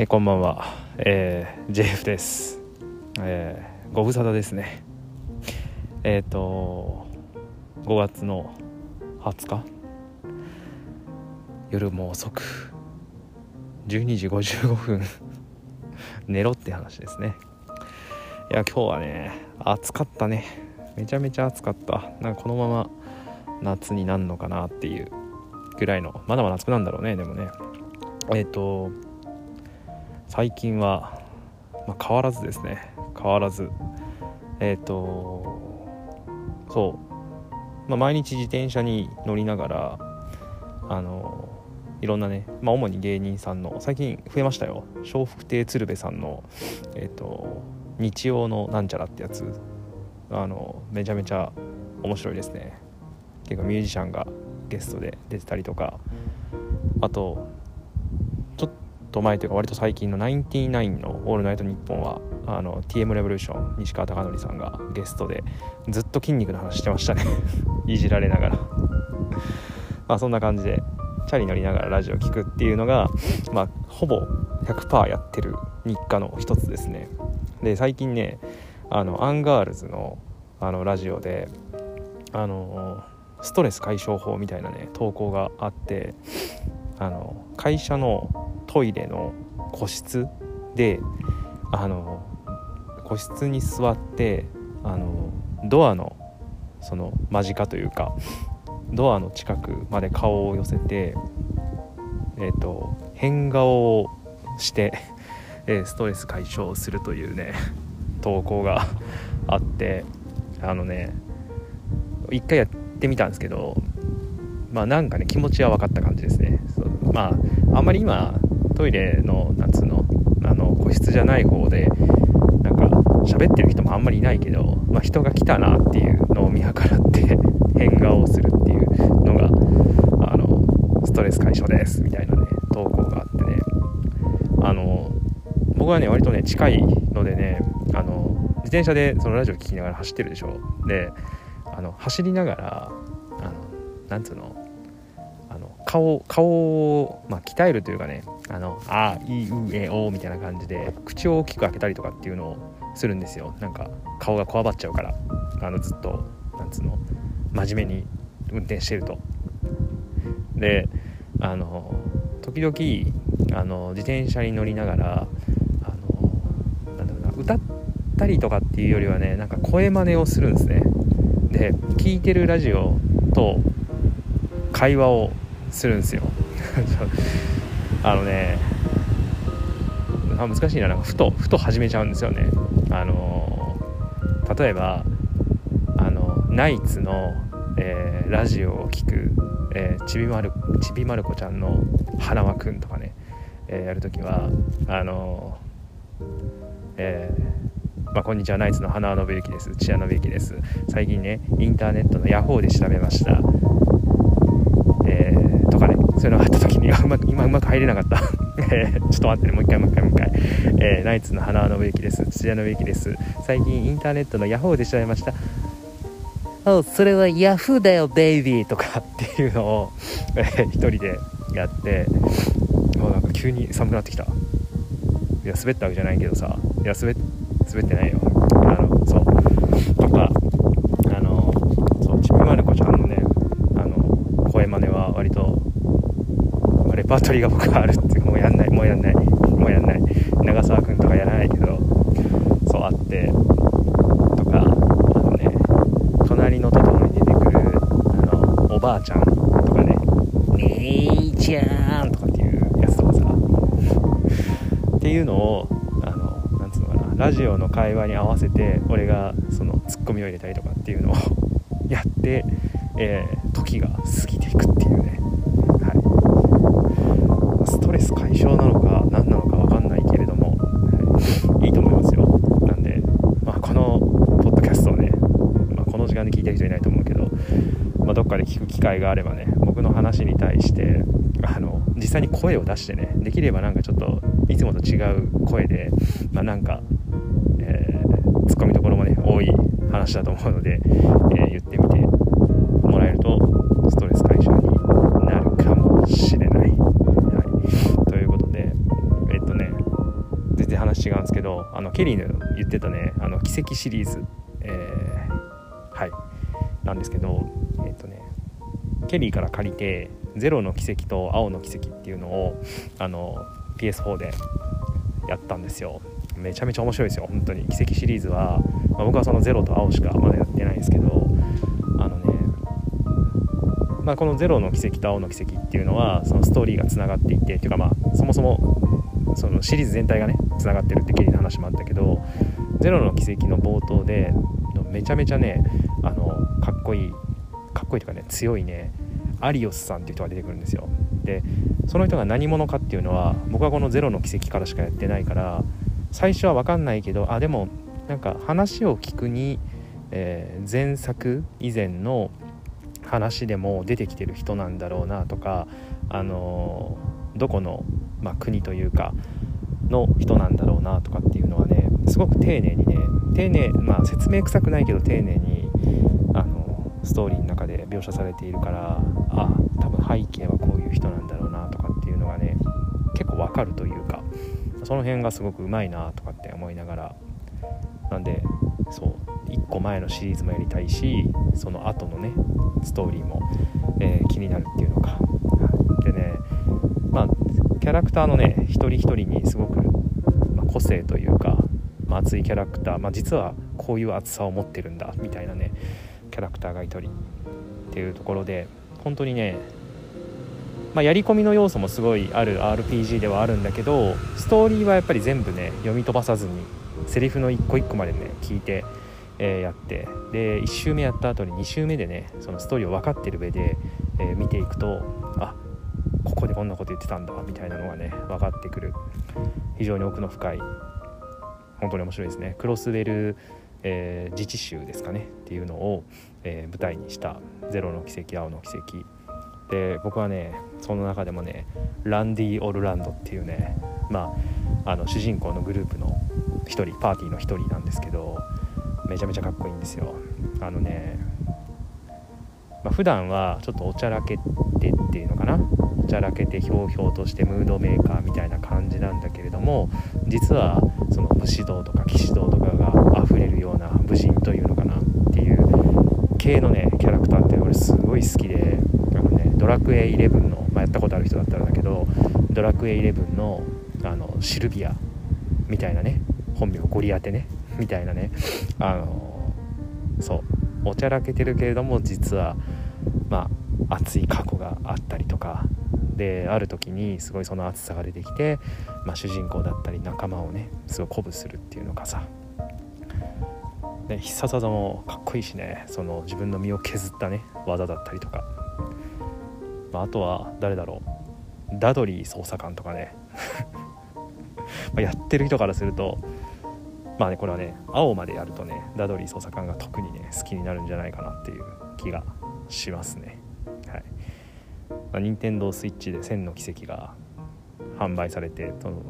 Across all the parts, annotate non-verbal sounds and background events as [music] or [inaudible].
えー、こんばんは、えー、JF です、えー、ご無沙汰ですね。えっ、ー、と5月の20日？夜も遅く。12時55分。寝ろって話ですね。いや今日はね暑かったね。めちゃめちゃ暑かった。なんかこのまま夏になんのかなっていうぐらいのまだまだ暑くなんだろうねでもね。えっ、ー、と最近は、まあ、変わらずですね。変わらず。えっ、ー、とそう、まあ、毎日自転車に乗りながらあのいろんなね、まあ、主に芸人さんの最近増えましたよ。笑福亭鶴瓶さんのえっ、ー、と日曜のなんちゃらってやつ。あのめちゃめちゃ面白いですね。結構ミュージシャンがゲストで出てたりとか。あとと前というか割と最近の「ナインティナインのオールナイトニッポンは」あの TM レボリューション西川貴教さんがゲストでずっと筋肉の話してましたね。[laughs] いじられながら。まあそんな感じでチャリ乗りながらラジオ聴くっていうのが、まあ、ほぼ100%やってる日課の一つですね。で最近ねあのアンガールズのあのラジオであのストレス解消法みたいなね投稿があってあの会社のトイレの個室であの個室に座ってあのドアのその間近というかドアの近くまで顔を寄せてえっ、ー、と変顔をして、えストレス解消するというね投稿があってあのね一回やってみたんですけどまあなんかね気持ちは分かった感じです。まああんまり今トイレの夏のあの個室じゃない方でなんか喋ってる人もあんまりいないけど、まあ、人が来たなっていうのを見計らって [laughs] 変顔をするっていうのがあのストレス解消ですみたいなね投稿があってね。あの僕はね割とね近いのでねあの自転車でそのラジオ聴きながら走ってるでしょ。であの走りながらあのなんつうの？あの顔顔を、まあ、鍛えるというかねあのあいうえおみたいな感じで口を大きく開けたりとかっていうのをするんですよ。なんか顔がこわばっちゃうから。あのずっとなんつうの真面目に運転してると。であの時々あの自転車に乗りながらあのなんだろうな歌ったりとかっていうよりはねなんか声真似をするんですね。で聞いてるラジオと会話をするんですよ。[laughs] あのねあ難しいな。なんかふとふと始めちゃうんですよね。あの例えばあのナイツの、えー、ラジオを聴く、えー、ちびまるちびまる子ちゃんの花輪くんとかね、えー、やるときはあのえーまあ、こんにちは。ナイツの花輪信之です。千谷信之です。最近ねインターネットのヤホーで調べました、そういうのがあった時にうまく今うまく入れなかった。[laughs] えーちょっと待ってね。もう一回もう一回もう一回、えー、ナイツの花輪信之です。土屋信之です。最近インターネットのヤホーで調べました。おそれはヤフーだよベイビー。とかっていうのを、[laughs] えー、一人でやって。もうなんか急に寒くなってきた。いや滑ったわけじゃないけどさ。いや滑ってないよあのそうとかあのそうちびまる子ちゃんのね声真似は割とレパートリーが僕はあるっていうもうやんないもうやんないもうやんない。長澤君とかやらないけどそうあってとかあのね隣のトトロに出てくるあのおばあちゃんとかね「姉ちゃん」とかっていうやつとかさ。っていうのをあのなんつうのかなラジオの会話に合わせて俺がそのツッコミを入れたりとかっていうのを [laughs] やってえー、時が過ぎていくっていうね、はい、ス解消なのか何なのか分かんないけれども、はい、いいと思いますよ。なんで、まあ、このポッドキャストをね、まあ、この時間で聞いてる人いないと思うけど、まあ、どっかで聞く機会があればね僕の話に対してあの実際に声を出してねできればなんかちょっといつもと違う声で、まあ、なんか、えー、ツッコミどころもね多い話だと思うので、えー、あのケリーの言ってたねあの奇跡シリーズ、えー、はい。なんですけどえっ、ー、とねケリーから借りて「ゼロの奇跡」と「青の奇跡」っていうのをあの PS4 でやったんですよ。めちゃめちゃ面白いですよ本当に。奇跡シリーズは、まあ、僕はその「ゼロと「青」しかまだやってないんですけどあのねまあ、この「ゼロの奇跡」と「青の奇跡」っていうのはそのストーリーがつながっていてっていうかまあそもそもそのシリーズ全体がねつながってるってケリーの話もあったけど「ゼロの奇跡」の冒頭でめちゃめちゃねあのかっこいいかっこいいというかね強いねアリオスさんっていう人が出てくるんですよ。でその人が何者かっていうのは僕はこの「ゼロの奇跡」からしかやってないから最初は分かんないけどあでもなんか話を聞くに、えー、前作以前の話でも出てきてる人なんだろうなとか、あのー、どこの、まあ、国というかの人なんだろうなとかっていうのはねすごく丁寧にね丁寧まあ説明臭くないけど丁寧にあのストーリーの中で描写されているからあ多分背景はこういう人なんだろうなとかっていうのがね結構わかるというかその辺がすごくうまいなとかって思いながら。なんでそう1個前のシリーズもやりたいしその後のねストーリーも、えー、気になるっていうのか。でねキャラクターのね一人一人にすごく、ま、個性というか、ま、熱いキャラクター、まあ、実はこういう熱さを持ってるんだみたいなねキャラクターが一人っていうところで本当にねまあ、やり込みの要素もすごいある RPG ではあるんだけどストーリーはやっぱり全部ね読み飛ばさずにセリフの一個一個までね聞いて、え、やってで1周目やった後に2周目でねそのストーリーを分かってる上で、えー、見ていくとこでこんなこと言ってたんだみたいなのがね分かってくる。非常に奥の深い。本当に面白いですね。クロスウェル、えー、自治州ですかね。っていうのを、えー、舞台にした「ゼロの奇跡青の奇跡」で僕はねその中でもねランディ・オルランドっていうねまああの主人公のグループの1人パーティーの1人なんですけどめちゃめちゃかっこいいんですよ。あのね、まあ、普段はちょっとおちゃらけてっていうのかな。ちゃらけてひょうひょうとしてムードメーカーみたいな感じなんだけれども実はその武士道とか騎士道とかが溢れるような武人というのかなっていう系のねキャラクターって俺すごい好きであのねドラクエ11の、まあ、やったことある人だったらだけどドラクエ11のあのシルビアみたいなね本名ゴリアテねみたいなねあのそうおちゃらけてるけれども実はまあ熱い過去があったりとかである時にすごいその熱さが出てきて、まあ、主人公だったり仲間をねすごい鼓舞するっていうのがさね、必殺技もかっこいいしねその自分の身を削ったね技だったりとか、まあ、あとは誰だろうダドリー捜査官とかね。[laughs] まやってる人からするとまあねこれはね青までやるとねダドリー捜査官が特にね好きになるんじゃないかなっていう気がしますね、任天堂 switch で1000の奇跡が販売されてその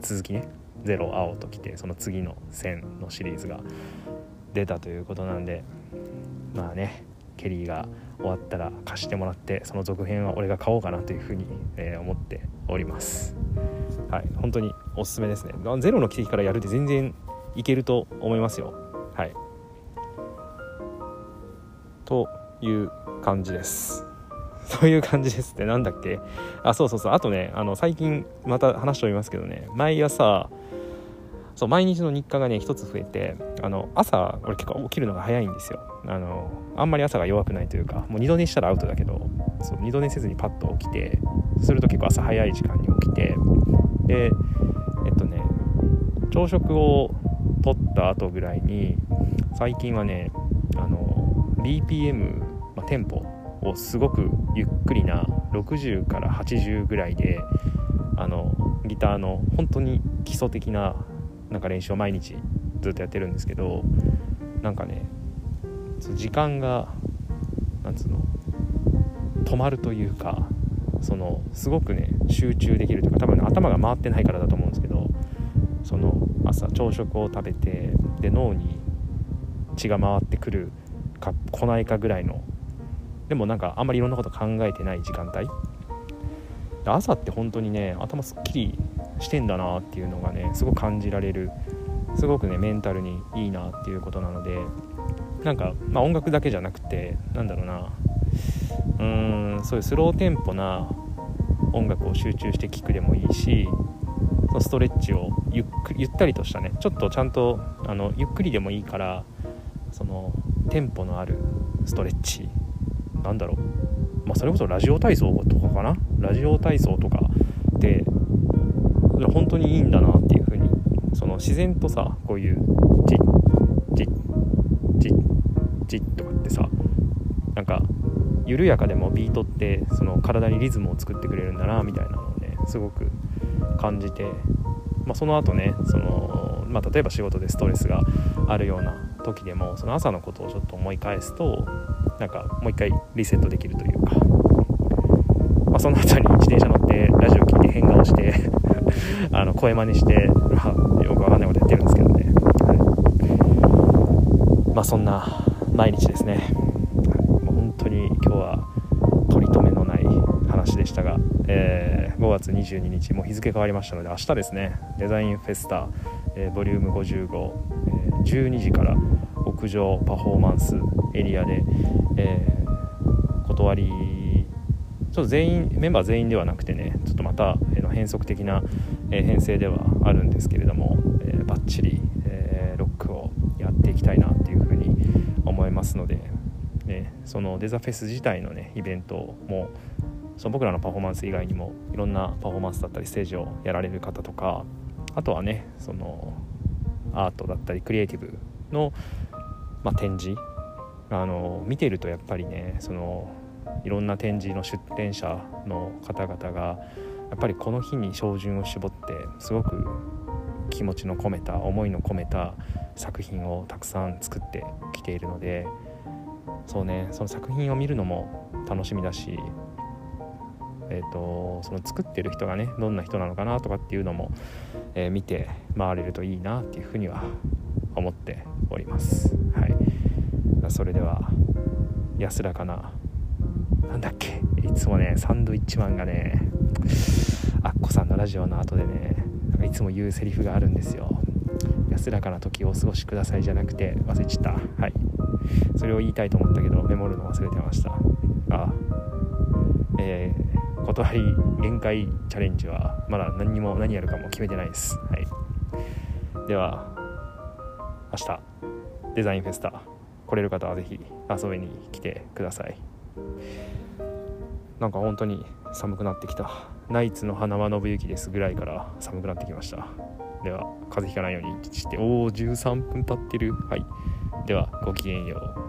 続きねゼロ青ときてその次の1000のシリーズが出たということなんでまあねケリーが終わったら貸してもらってその続編は俺が買おうかなというふうに、えー、思っております。はい本当におすすめですね。ゼロの奇跡からやるって全然いけると思いますよ。はい。という感じです。[laughs] そういう感じですってなんだっけ？あそうそうそう。あとねあの最近また話しておりますけどね。毎朝そう毎日の日課がね一つ増えてあの朝俺結構起きるのが早いんですよ。あのあんまり朝が弱くないというかもう二度寝したらアウトだけどそう二度寝せずにパッと起きてすると結構朝早い時間に起きてでえっとね朝食をとった後ぐらいに最近はねあの BPM、まあ、テンポをすごくゆっくりな60から80ぐらいであのギターの本当に基礎的ななんか練習を毎日ずっとやってるんですけどなんかね時間がなんつうの止まるというかそのすごくね集中できるというか多分、ね、頭が回ってないからだと思うんですけどその朝朝食を食べてで脳に血が回ってくるか来ないかぐらいのでもなんかあんまりいろんなこと考えてない時間帯。朝って本当にね頭すっきりしてんだなっていうのがねすごく感じられる。すごくねメンタルにいいなっていうことなので。なんか、まあ、音楽だけじゃなくてなんだろうな。うーんそういうスローテンポな音楽を集中して聴くでもいいしそのストレッチをゆっくゆったりとしたねちょっとちゃんとあのゆっくりでもいいからそのテンポのあるストレッチなんだろう、まあ、それこそラジオ体操とかかな？ラジオ体操とかで本当にいいんだなっていう風にその自然とさこういうジッジッジッジッとかってさなんか緩やかでもビートってその体にリズムを作ってくれるんだなみたいなのをねすごく感じて、まあ、その後ねその、まあ、例えば仕事でストレスがあるような時でもその朝のことをちょっと思い返すとなんかもう一回リセットできるというか、まあ、その後に自転車乗ってラジオ聴いて変顔して [laughs] あの声真似して、まあ、よくわかんないことやってるんですけどね、はい、まあそんな毎日ですね。もう本当に今日は取り留めのない話でしたが、えー、5月22日もう日付変わりましたので明日ですね。デザインフェスタ、えー、ボリューム55、えー、12時から屋上パフォーマンスエリアで、えー、断りちょっと全員メンバー全員ではなくてねちょっとまた、えー、変則的な、えー、編成ではあるんですけれども、えー、バッチリ、えー、ロックをやっていきたいなっていうふうに思いますので、ね、そのデザフェス自体のねイベントもその僕らのパフォーマンス以外にもいろんなパフォーマンスだったりステージをやられる方とかあとはねそのアートだったりクリエイティブの、まあ、展示あの見てるとやっぱりねそのいろんな展示の出展者の方々がやっぱりこの日に照準を絞ってすごく気持ちの込めた思いの込めた作品をたくさん作ってきているのでそうねその作品を見るのも楽しみだし、えーと、その作ってる人がねどんな人なのかなとかっていうのも、えー、見て回れるといいなっていうふうには思っております。はい、それでは安らかななんだっけいつもねサンドイッチマンがねアッコさんのラジオの後でねなんかいつも言うセリフがあるんですよ。安らかな時をお過ごしくださいじゃなくて忘れちった。はい。それを言いたいと思ったけどメモるの忘れてました。あえー、断り限界チャレンジはまだ何にも何やるかも決めてないです。はい。では明日デザインフェスタ。来れる方は是非遊びに来てください。なんか本当に寒くなってきた。ナイツの花輪信之ですぐらいから寒くなってきました。では風邪ひかないようにしておお13分経ってる。はい。ではごきげんよう。